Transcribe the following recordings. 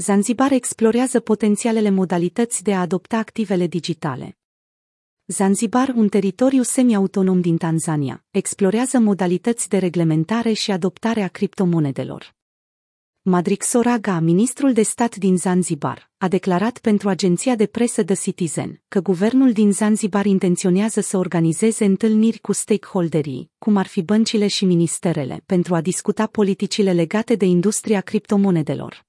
Zanzibar explorează potențialele modalități de a adopta activele digitale. Zanzibar, un teritoriu semi-autonom din Tanzania, explorează modalități de reglementare și adoptare a criptomonedelor. Madrik Soraga, ministrul de stat din Zanzibar, a declarat pentru agenția de presă The Citizen că guvernul din Zanzibar intenționează să organizeze întâlniri cu stakeholderii, cum ar fi băncile și ministerele, pentru a discuta politicile legate de industria criptomonedelor.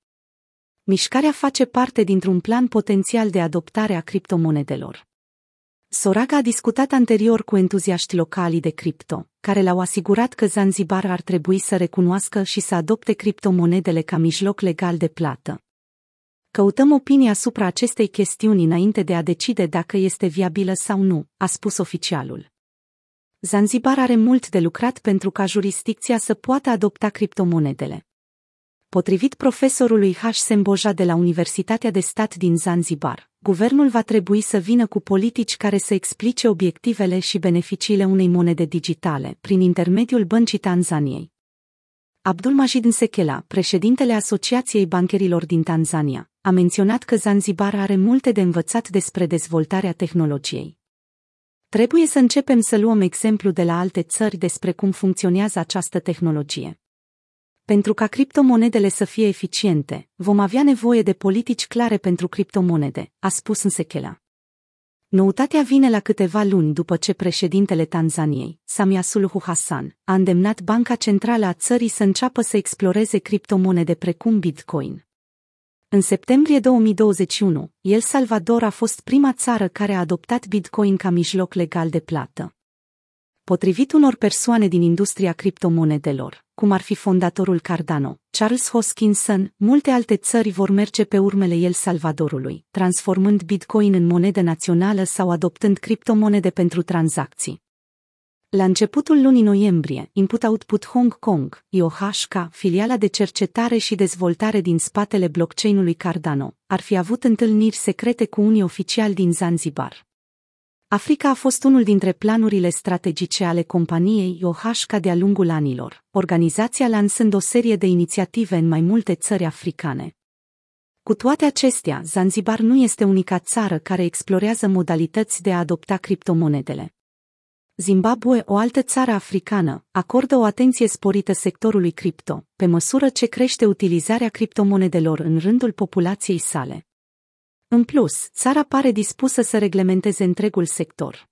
Mișcarea face parte dintr-un plan potențial de adoptare a criptomonedelor. Soraga a discutat anterior cu entuziaști locali de cripto, care l-au asigurat că Zanzibar ar trebui să recunoască și să adopte criptomonedele ca mijloc legal de plată. Căutăm opinia asupra acestei chestiuni înainte de a decide dacă este viabilă sau nu, a spus oficialul. Zanzibar are mult de lucrat pentru ca jurisdicția să poată adopta criptomonedele. Potrivit profesorului H. Semboja de la Universitatea de Stat din Zanzibar, guvernul va trebui să vină cu politici care să explice obiectivele și beneficiile unei monede digitale prin intermediul băncii Tanzaniei. Abdul Majid Nsekela, președintele Asociației Bancherilor din Tanzania, a menționat că Zanzibar are multe de învățat despre dezvoltarea tehnologiei. Trebuie să începem să luăm exemplu de la alte țări despre cum funcționează această tehnologie. Pentru ca criptomonedele să fie eficiente, vom avea nevoie de politici clare pentru criptomonede, a spus Nsekela. Noutatea vine la câteva luni după ce președintele Tanzaniei, Samia Suluhu Hassan, a îndemnat Banca Centrală a țării să înceapă să exploreze criptomonede precum Bitcoin. În septembrie 2021, El Salvador a fost prima țară care a adoptat Bitcoin ca mijloc legal de plată. Potrivit unor persoane din industria criptomonedelor, cum ar fi fondatorul Cardano, Charles Hoskinson, multe alte țări vor merge pe urmele El Salvadorului, transformând Bitcoin în monedă națională sau adoptând criptomonede pentru tranzacții. La începutul lunii noiembrie, Input Output Hong Kong, IOHK, filiala de cercetare și dezvoltare din spatele blockchain-ului Cardano, ar fi avut întâlniri secrete cu unii oficiali din Zanzibar. Africa a fost unul dintre planurile strategice ale companiei OHK de-a lungul anilor, organizația lansând o serie de inițiative în mai multe țări africane. Cu toate acestea, Zanzibar nu este unica țară care explorează modalități de a adopta criptomonedele. Zimbabwe, o altă țară africană, acordă o atenție sporită sectorului cripto, pe măsură ce crește utilizarea criptomonedelor în rândul populației sale. În plus, țara pare dispusă să reglementeze întregul sector.